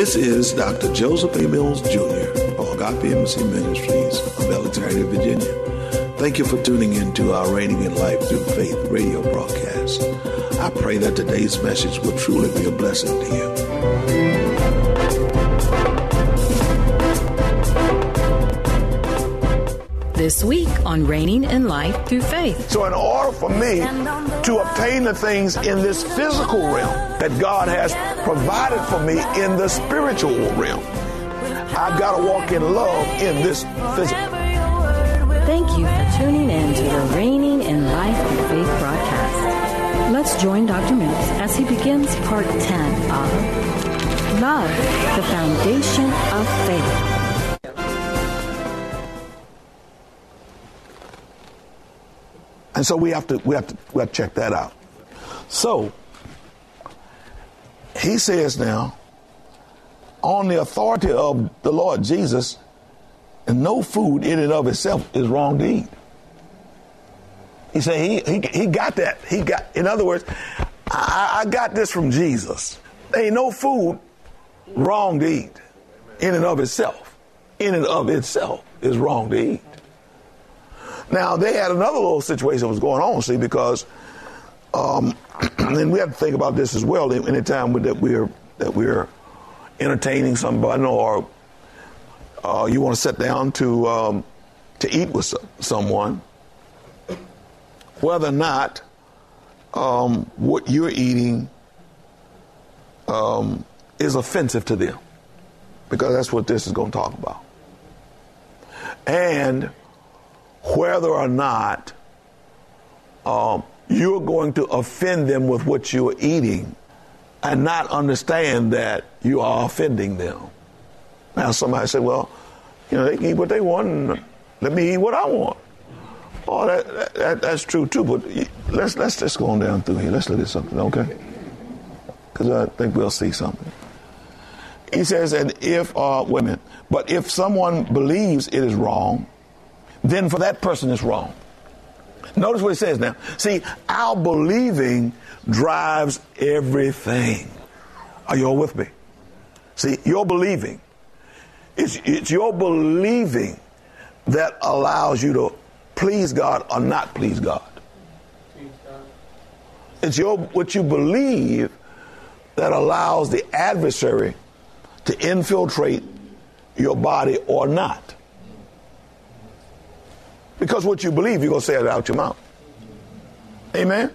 This is Dr. Joseph A. Mills Jr. of Agape Embassy Ministries of Alexandria, Virginia. Thank you for tuning in to our Reigning in Life Through Faith radio broadcast. I pray that today's message will truly be a blessing to you. This week on Reigning in Life Through Faith. So, in order for me to obtain the things in this physical realm that God has provided for me in the spiritual realm, I've got to walk in love in this physical. Thank you for tuning in to the Reigning in Life Through Faith broadcast. Let's join Dr. Mills as he begins part 10 of Love, the Foundation of Faith. And so we have to we have to we have to check that out. So he says now, on the authority of the Lord Jesus, and no food in and of itself is wrong to eat. He said he he, he got that. He got in other words, I, I got this from Jesus. There ain't no food wrong to eat in and of itself. In and of itself is wrong to eat. Now they had another little situation that was going on, see, because um, and we have to think about this as well. Anytime that we're that we're entertaining somebody or uh, you want to sit down to um, to eat with someone, whether or not um, what you're eating um, is offensive to them, because that's what this is going to talk about, and whether or not um, you're going to offend them with what you're eating and not understand that you are offending them. Now, somebody said, well, you know, they can eat what they want and let me eat what I want. Oh, that, that, that's true too, but let's, let's just go on down through here. Let's look at something, okay? Because I think we'll see something. He says, and if, uh, women, but if someone believes it is wrong, then for that person it's wrong. Notice what it says now. See, our believing drives everything. Are you all with me? See, your believing. It's, it's your believing that allows you to please God or not please God. It's your what you believe that allows the adversary to infiltrate your body or not. Because what you believe, you're going to say it out your mouth. Amen?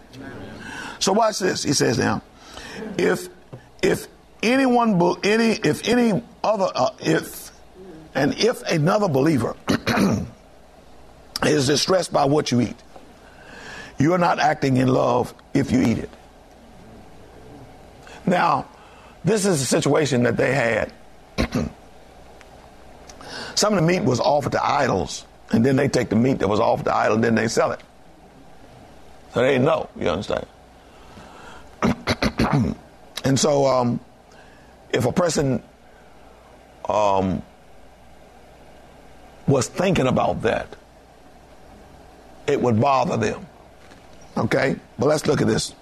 So watch this. He says now, if if anyone any if any other uh, if and if another believer is distressed by what you eat, you are not acting in love if you eat it. Now, this is a situation that they had. Some of the meat was offered to idols and then they take the meat that was off the idol and then they sell it. So they know, you understand? and so um, if a person um, was thinking about that, it would bother them. Okay? But let's look at this.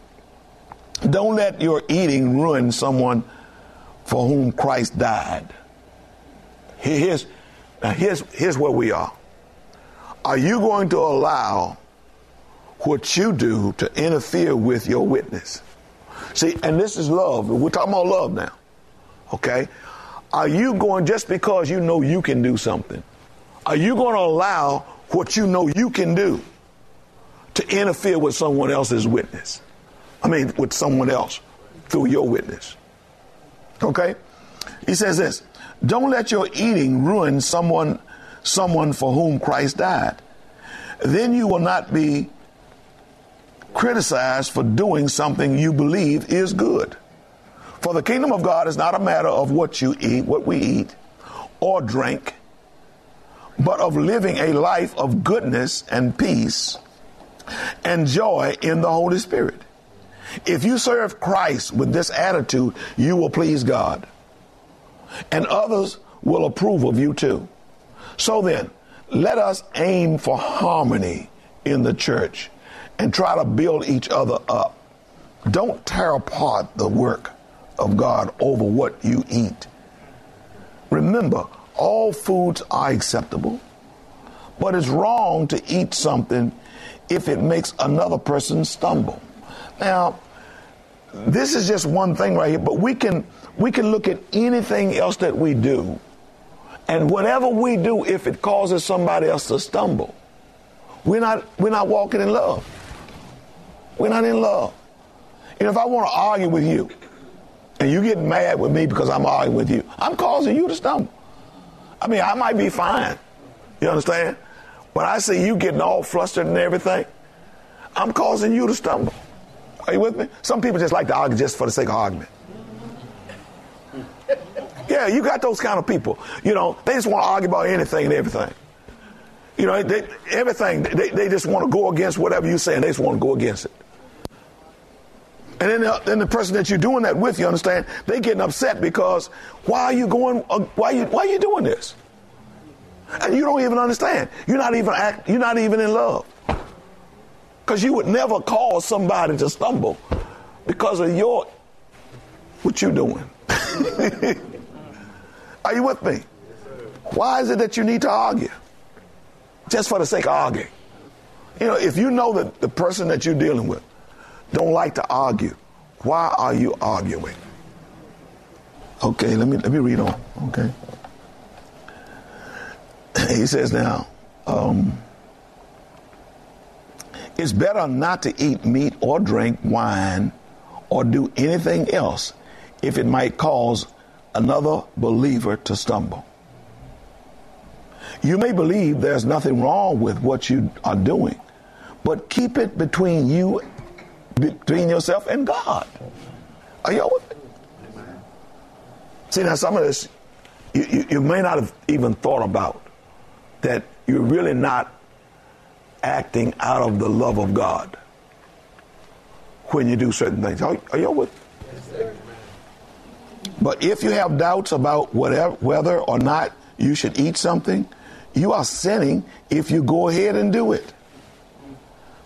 Don't let your eating ruin someone for whom Christ died. Here's, here's, here's where we are. Are you going to allow what you do to interfere with your witness? See, and this is love. We're talking about love now. Okay? Are you going just because you know you can do something? Are you going to allow what you know you can do to interfere with someone else's witness? I mean, with someone else through your witness. Okay? He says this Don't let your eating ruin someone someone for whom Christ died. Then you will not be criticized for doing something you believe is good. For the kingdom of God is not a matter of what you eat, what we eat, or drink, but of living a life of goodness and peace and joy in the Holy Spirit. If you serve Christ with this attitude, you will please God. And others will approve of you too. So then, let us aim for harmony in the church and try to build each other up. Don't tear apart the work of God over what you eat. Remember, all foods are acceptable, but it's wrong to eat something if it makes another person stumble. Now, this is just one thing right here, but we can we can look at anything else that we do. And whatever we do, if it causes somebody else to stumble, we're not we're not walking in love. We're not in love. And if I want to argue with you, and you get mad with me because I'm arguing with you, I'm causing you to stumble. I mean, I might be fine. You understand? When I see you getting all flustered and everything, I'm causing you to stumble. Are you with me? Some people just like to argue just for the sake of argument. Yeah, you got those kind of people. You know, they just want to argue about anything and everything. You know, they, everything, they, they just want to go against whatever you say and they just want to go against it. And then the, then the person that you're doing that with, you understand, they getting upset because why are you going, uh, why are you, why are you doing this? And you don't even understand. You're not even act, you're not even in love. Because you would never cause somebody to stumble because of your what you doing. Are you with me? Why is it that you need to argue? Just for the sake of arguing. You know, if you know that the person that you're dealing with don't like to argue, why are you arguing? Okay, let me let me read on. Okay. He says now, um, it's better not to eat meat or drink wine or do anything else if it might cause another believer to stumble. You may believe there's nothing wrong with what you are doing, but keep it between you, between yourself and God. Are y'all with me? See, now some of this you, you, you may not have even thought about that you're really not acting out of the love of God when you do certain things. Are, are you with? Yes, but if you have doubts about whatever, whether or not you should eat something, you are sinning if you go ahead and do it.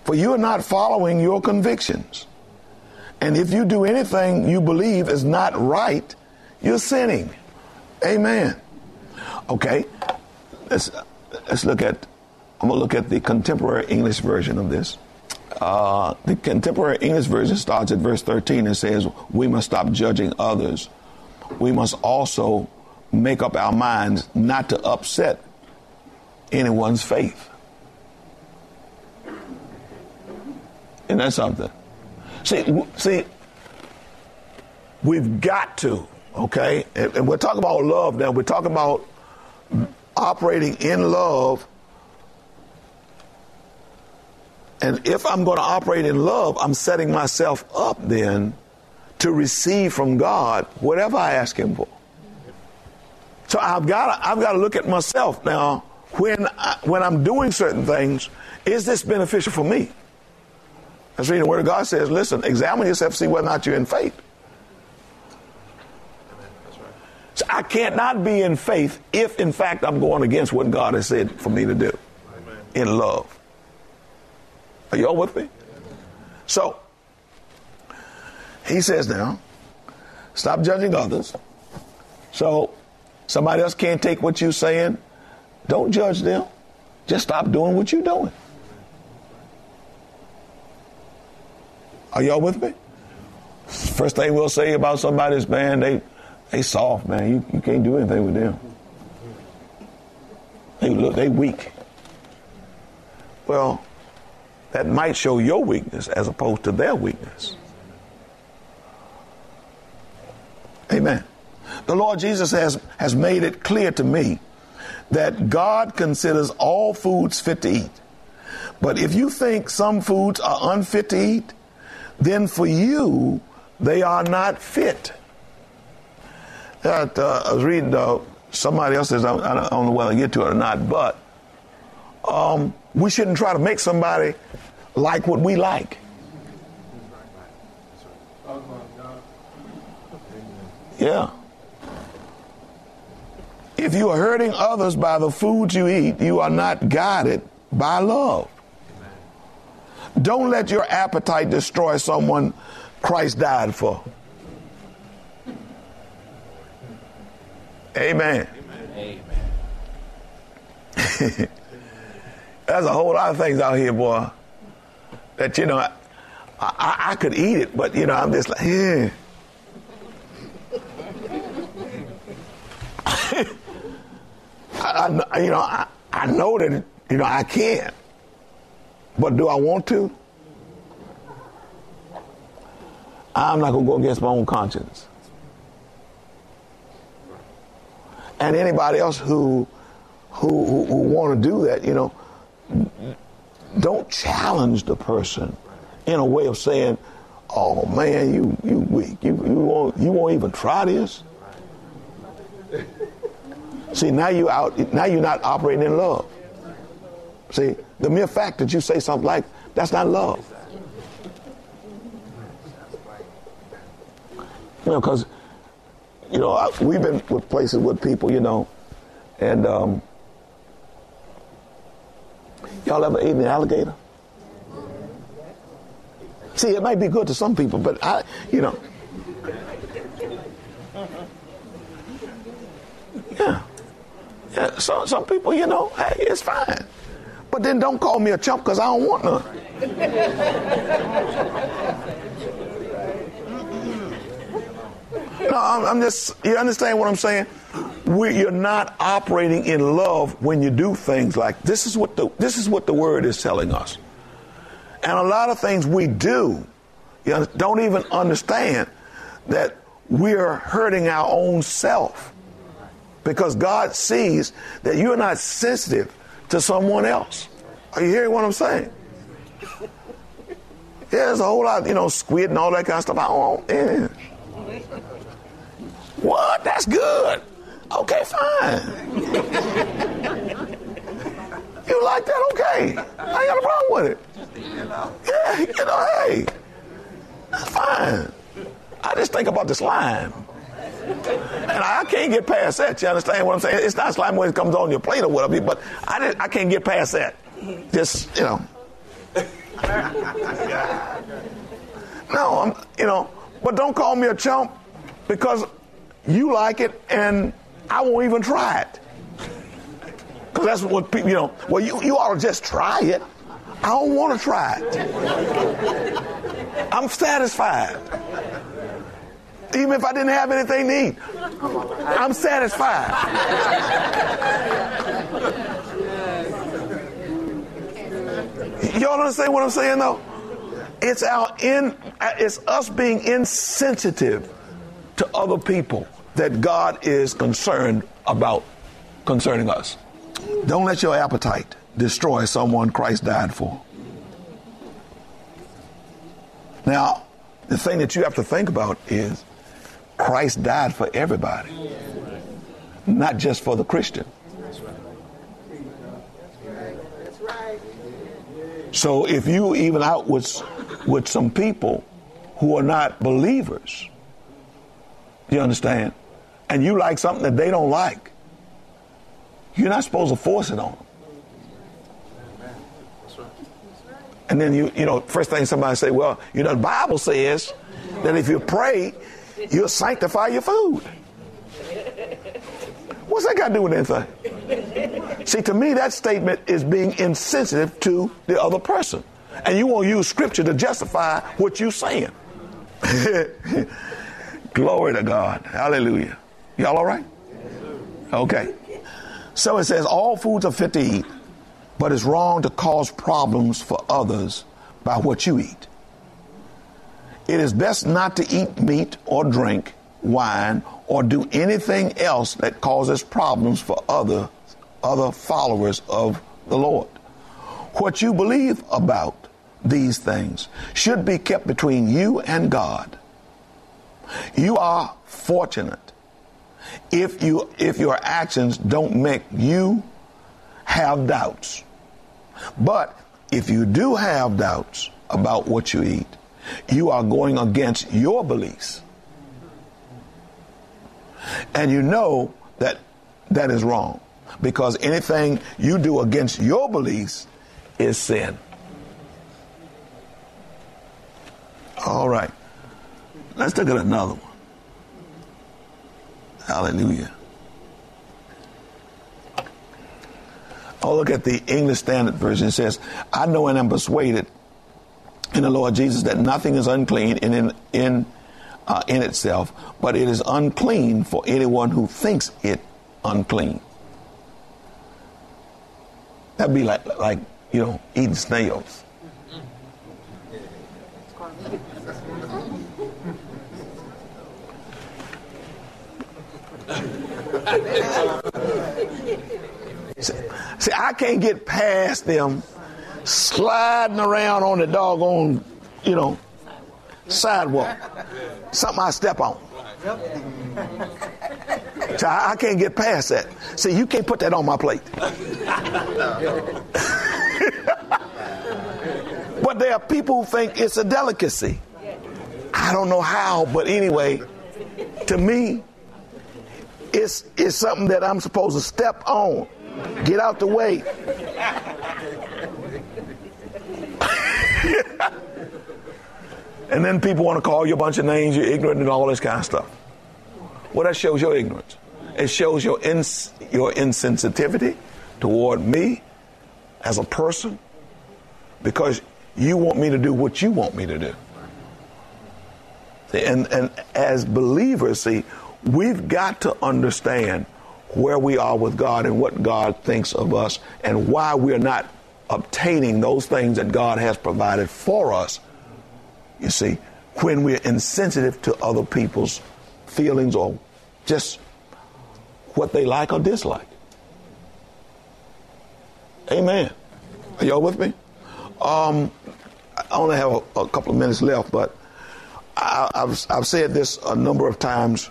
For you are not following your convictions. And if you do anything you believe is not right, you're sinning. Amen. Okay. Let's let's look at I'm going to look at the contemporary English version of this. Uh, the contemporary English version starts at verse 13 and says, We must stop judging others. We must also make up our minds not to upset anyone's faith. Isn't that something? See, see, we've got to, okay? And we're talking about love now. We're talking about operating in love And if I'm going to operate in love, I'm setting myself up then to receive from God whatever I ask Him for. So I've got to, I've got to look at myself now. When I, when I'm doing certain things, is this beneficial for me? That's reading the Word of God says, listen, examine yourself, see whether or not you're in faith. So I can't not be in faith if, in fact, I'm going against what God has said for me to do in love. Are y'all with me? So, he says now, stop judging others. So, somebody else can't take what you're saying. Don't judge them. Just stop doing what you're doing. Are y'all with me? First thing we'll say about somebody's man, they they soft, man. You, you can't do anything with them. They look they weak. Well, that might show your weakness as opposed to their weakness. Amen. The Lord Jesus has, has made it clear to me that God considers all foods fit to eat. But if you think some foods are unfit to eat, then for you, they are not fit That, uh, I was reading uh, somebody else says, I, I don't know whether I get to it or not, but um, we shouldn't try to make somebody like what we like. Yeah. If you are hurting others by the food you eat, you are not guided by love. Don't let your appetite destroy someone Christ died for. Amen. Amen. There's a whole lot of things out here, boy, that, you know, I, I, I could eat it, but, you know, I'm just like, yeah. I, I, you know, I, I know that, you know, I can. But do I want to? I'm not going to go against my own conscience. And anybody else who, who, who, who want to do that, you know, don't challenge the person in a way of saying, "Oh man, you you weak. You you won't you won't even try this." See, now you out. Now you're not operating in love. See, the mere fact that you say something like that's not love. You know, because you know we've been with places with people, you know, and um, y'all ever eaten an alligator? See, it might be good to some people, but I, you know, yeah. So, some people, you know, hey, it's fine. But then don't call me a chump because I don't want none. no, I'm, I'm, just, you understand what I'm saying? We, you're not operating in love when you do things like this is what the this is what the word is telling us. And a lot of things we do, you don't even understand that we're hurting our own self because God sees that you're not sensitive to someone else. Are you hearing what I'm saying? Yeah, there's a whole lot, you know, squid and all that kind of stuff. I don't yeah. What? That's good. Okay, fine. you like that? Okay. I ain't got a problem with it. Yeah, you know, hey, fine. I just think about the slime. And I can't get past that. You understand what I'm saying? It's not slime when it comes on your plate or whatever, but I, just, I can't get past that. Just, you know. No, I'm, you know, but don't call me a chump because you like it and I won't even try it. Because that's what people, you know, well, you, you ought to just try it. I don't want to try it. I'm satisfied. Even if I didn't have anything to eat, I'm satisfied. Y'all understand what I'm saying though? It's our in it's us being insensitive to other people that God is concerned about concerning us. Don't let your appetite destroy someone Christ died for. Now, the thing that you have to think about is Christ died for everybody, not just for the Christian. So if you even out with, with some people who are not believers, you understand, and you like something that they don't like, you're not supposed to force it on them. And then you, you know, first thing somebody say, well, you know, the Bible says that if you pray, you'll sanctify your food. What's that got to do with anything? See, to me, that statement is being insensitive to the other person. And you won't use scripture to justify what you're saying. Glory to God. Hallelujah. Y'all all right? Okay. So it says, all foods are fit to eat, but it's wrong to cause problems for others by what you eat. It is best not to eat meat or drink wine or do anything else that causes problems for other other followers of the Lord. What you believe about these things should be kept between you and God. You are fortunate if you if your actions don't make you have doubts. But if you do have doubts about what you eat, you are going against your beliefs. And you know that that is wrong because anything you do against your beliefs is sin. All right. Let's look at another one. Hallelujah. Oh, look at the English Standard Version. It says, I know and am persuaded in the Lord Jesus that nothing is unclean in, in, in, uh, in itself, but it is unclean for anyone who thinks it unclean. That'd be like, like you know, eating snails. See, I can't get past them sliding around on the doggone, you know, sidewalk. Something I step on. So I, I can't get past that. See, you can't put that on my plate. but there are people who think it's a delicacy. I don't know how, but anyway, to me, it's, it's something that I'm supposed to step on. Get out the way. and then people want to call you a bunch of names, you're ignorant and all this kind of stuff. Well, that shows your ignorance. It shows your, ins- your insensitivity toward me as a person because you want me to do what you want me to do. See, and, and as believers, see, we've got to understand where we are with God and what God thinks of us and why we're not obtaining those things that God has provided for us. You see, when we're insensitive to other people's feelings or just what they like or dislike. Amen. Are y'all with me? Um, I only have a, a, couple of minutes left, but I, I've, I've said this a number of times,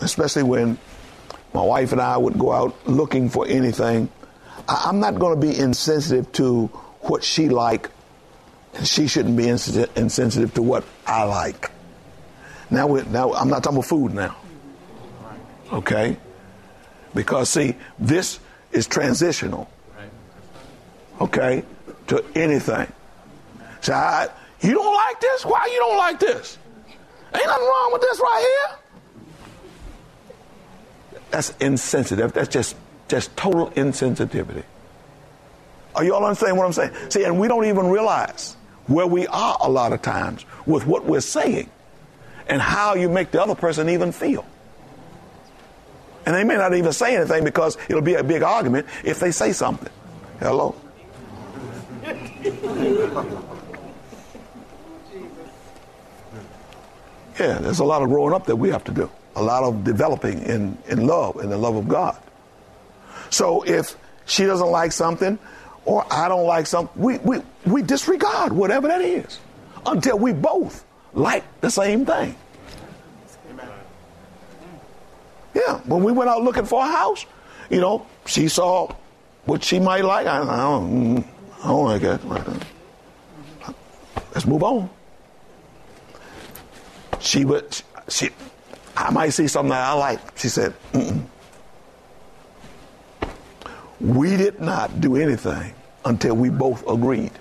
especially when my wife and I would go out looking for anything. I, am not going to be insensitive to what she like, she shouldn't be insensitive to what I like. Now, we, now I'm not talking about food now. Okay, because see, this is transitional. Okay, to anything. So I, you don't like this? Why you don't like this? Ain't nothing wrong with this right here. That's insensitive. That's just just total insensitivity. Are you all understanding what I'm saying? See, and we don't even realize where we are a lot of times with what we're saying and how you make the other person even feel. And they may not even say anything because it'll be a big argument if they say something. Hello? Yeah, there's a lot of growing up that we have to do a lot of developing in, in love, in the love of God. So if she doesn't like something or I don't like something, we, we, we disregard whatever that is until we both like the same thing. Yeah, when we went out looking for a house, you know, she saw what she might like. I, I don't, I don't like that. Let's move on. She would, she, I might see something that I like. She said, Mm-mm. We did not do anything until we both agreed.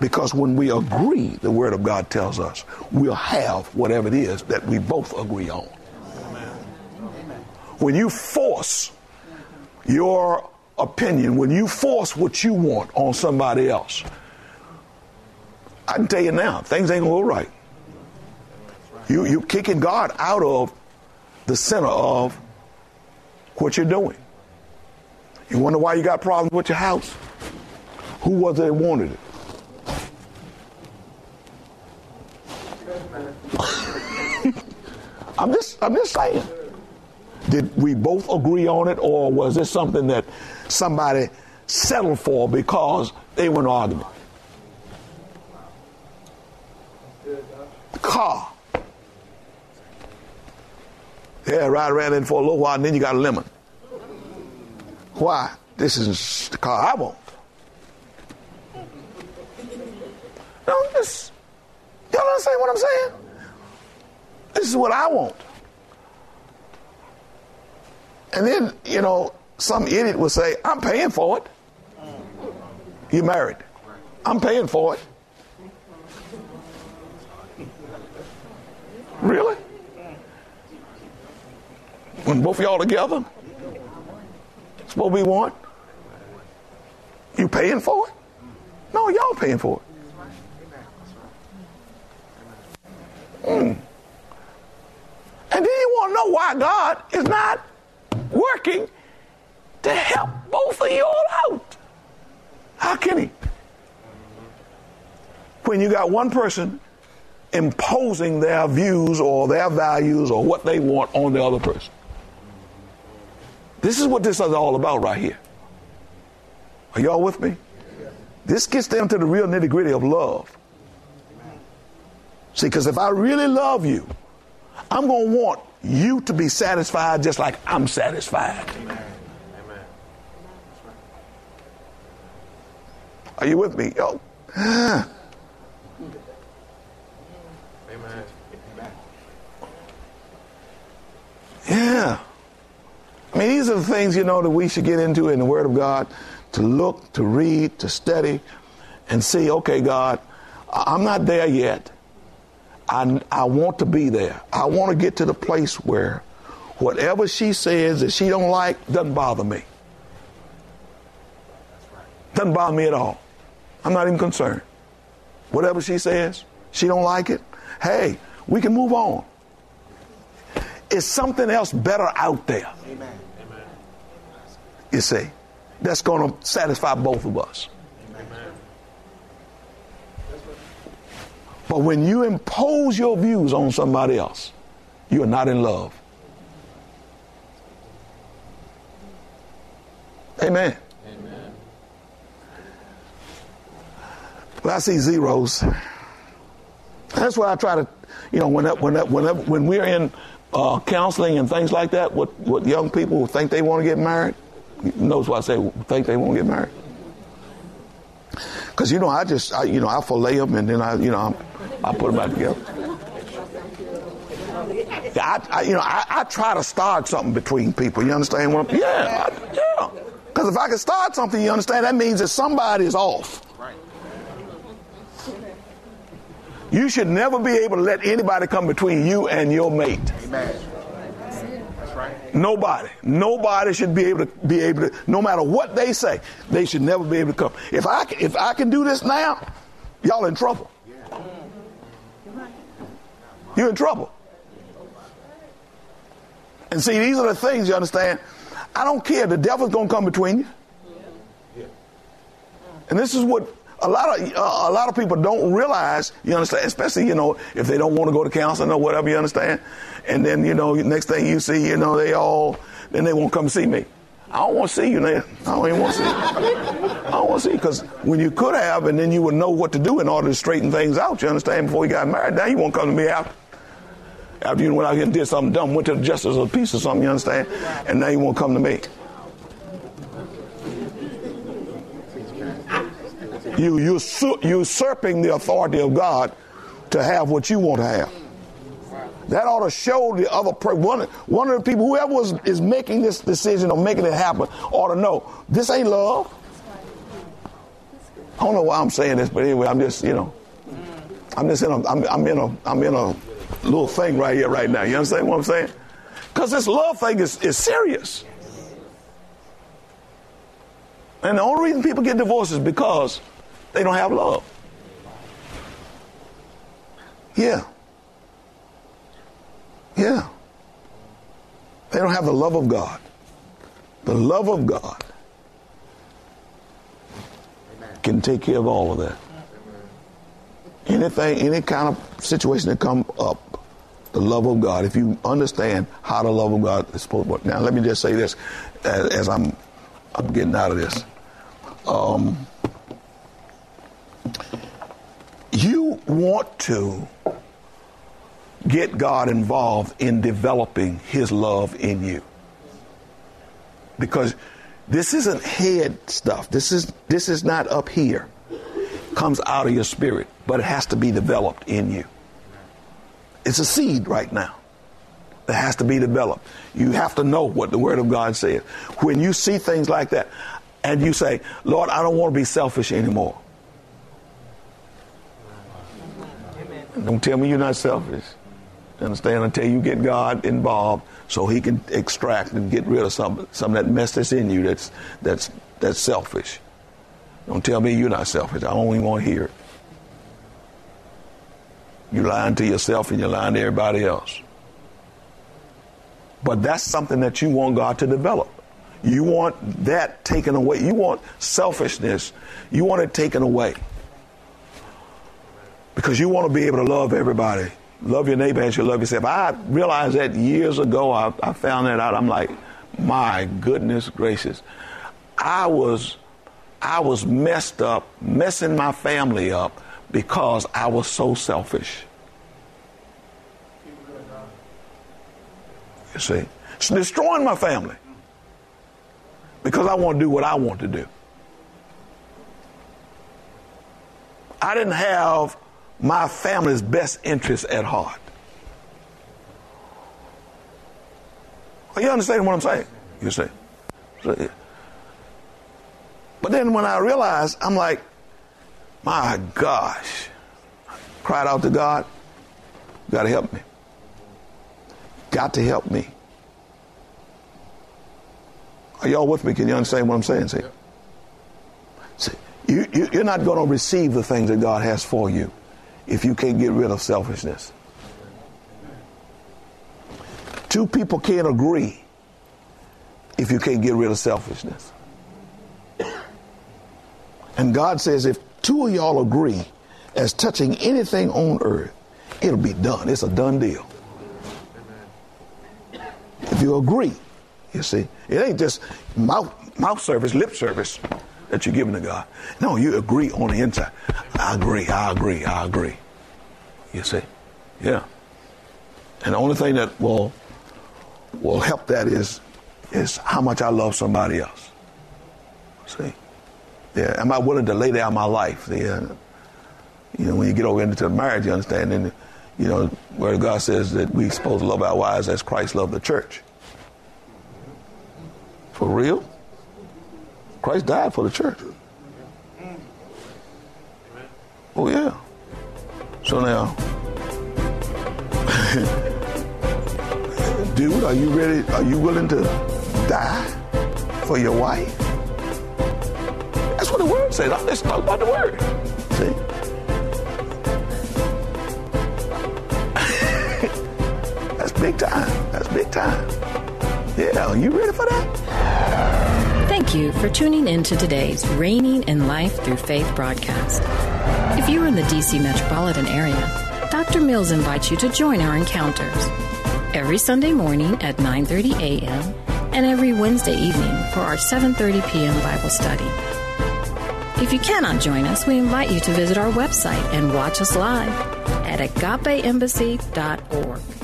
Because when we agree, the Word of God tells us, we'll have whatever it is that we both agree on. When you force your opinion, when you force what you want on somebody else, I can tell you now, things ain't gonna go right. You you kicking God out of the center of what you're doing. You wonder why you got problems with your house? Who was it that wanted it? I'm just I'm just saying. Did we both agree on it, or was this something that somebody settled for because they were in argument? Car. Yeah, ride around in for a little while, and then you got a lemon. Why? This is the car I want. No, just y'all understand what I'm saying? This is what I want. And then, you know, some idiot will say, I'm paying for it. You married. I'm paying for it. Really? When both of y'all together? What we want? You paying for it? No, y'all paying for it. Mm. And then you want to know why God is not working to help both of you all out. How can he? When you got one person imposing their views or their values or what they want on the other person. This is what this is all about right here. Are y'all with me? This gets down to the real nitty gritty of love. See, because if I really love you, I'm going to want you to be satisfied just like I'm satisfied. Are you with me? Yo. Yeah. I mean, these are the things, you know, that we should get into in the Word of God to look, to read, to study, and see, okay, God, I'm not there yet. I, I want to be there. I want to get to the place where whatever she says that she don't like doesn't bother me. Doesn't bother me at all. I'm not even concerned. Whatever she says, she don't like it. Hey, we can move on. Is something else better out there? Amen. You see, that's going to satisfy both of us. Amen. But when you impose your views on somebody else, you're not in love. Amen. Amen. Well, I see zeros. That's why I try to, you know, when when when when we're in uh, counseling and things like that, what, what young people think they want to get married, knows why I say think they won't get married. Because you know, I just I, you know I fillet them and then I you know I, I put them back together. I, I, you know I, I, try to start something between people. You understand what? I'm, yeah, yeah. Because if I can start something, you understand that means that somebody is off. You should never be able to let anybody come between you and your mate. Amen. Nobody. Nobody should be able to be able to, no matter what they say, they should never be able to come. If I can, if I can do this now, y'all in trouble. You're in trouble. And see, these are the things you understand. I don't care. The devil's to come between you. And this is what a lot of uh, a lot of people don't realize. You understand, especially you know if they don't want to go to counseling or whatever. You understand, and then you know next thing you see, you know they all then they won't come see me. I don't want to see you, man. I don't even want to see you. I don't want to see you because when you could have, and then you would know what to do in order to straighten things out. You understand? Before you got married, now you won't come to me after. After you went out here and did something dumb, went to the justice of the peace or something, you understand? And now you won't come to me. You usurping the authority of God to have what you want to have. That ought to show the other person. One, one of the people, whoever was, is making this decision or making it happen, ought to know this ain't love. I don't know why I'm saying this, but anyway, I'm just, you know, I'm just in a, I'm, I'm in a, I'm in a little thing right here, right now. You understand what I'm saying? Because this love thing is, is serious. And the only reason people get divorced is because they don't have love. Yeah. Yeah. They don't have the love of God. The love of God can take care of all of that. Anything, any kind of situation that come up, the love of God. If you understand how the love of God is supposed to work. Now, let me just say this as, as I'm, I'm getting out of this. Um, you want to get God involved in developing His love in you. Because this isn't head stuff. This is this is not up here. It comes out of your spirit, but it has to be developed in you. It's a seed right now that has to be developed. You have to know what the Word of God says. When you see things like that, and you say, Lord, I don't want to be selfish anymore. Don't tell me you're not selfish. Understand? Until you get God involved, so He can extract and get rid of some some of that mess that's in you that's that's that's selfish. Don't tell me you're not selfish. I don't want to hear it. You're lying to yourself and you're lying to everybody else. But that's something that you want God to develop. You want that taken away. You want selfishness. You want it taken away. Because you want to be able to love everybody love your neighbor as you love yourself. I realized that years ago. I, I found that out. I'm like, my goodness gracious, I was, I was messed up, messing my family up because I was so selfish. You see, it's destroying my family because I want to do what I want to do. I didn't have my family's best interests at heart. Are you understanding what I'm saying? You see. But then when I realized, I'm like, my gosh. cried out to God, got to help me. Got to help me. Are y'all with me? Can you understand what I'm saying? See, see you, you, you're not going to receive the things that God has for you if you can't get rid of selfishness. Two people can't agree if you can't get rid of selfishness. And God says if two of y'all agree as touching anything on earth, it'll be done. It's a done deal. If you agree, you see, it ain't just mouth mouth service, lip service that you're giving to God. No, you agree on the inside. I agree, I agree, I agree. You see? Yeah. And the only thing that will will help that is is how much I love somebody else. See? Yeah. Am I willing to lay down my life? Yeah. You know, when you get over into the marriage, you understand, and you know, where God says that we're supposed to love our wives as Christ loved the church. For real? Christ died for the church. Oh, yeah. So now, dude, are you ready? Are you willing to die for your wife? That's what the word says. Let's talk about the word. See? That's big time. That's big time. Yeah, are you ready for that? Thank you for tuning in to today's Reigning in Life Through Faith broadcast. If you're in the DC metropolitan area, Dr. Mills invites you to join our encounters every Sunday morning at 9:30 a.m. and every Wednesday evening for our 7:30 p.m. Bible study. If you cannot join us, we invite you to visit our website and watch us live at agapeembassy.org.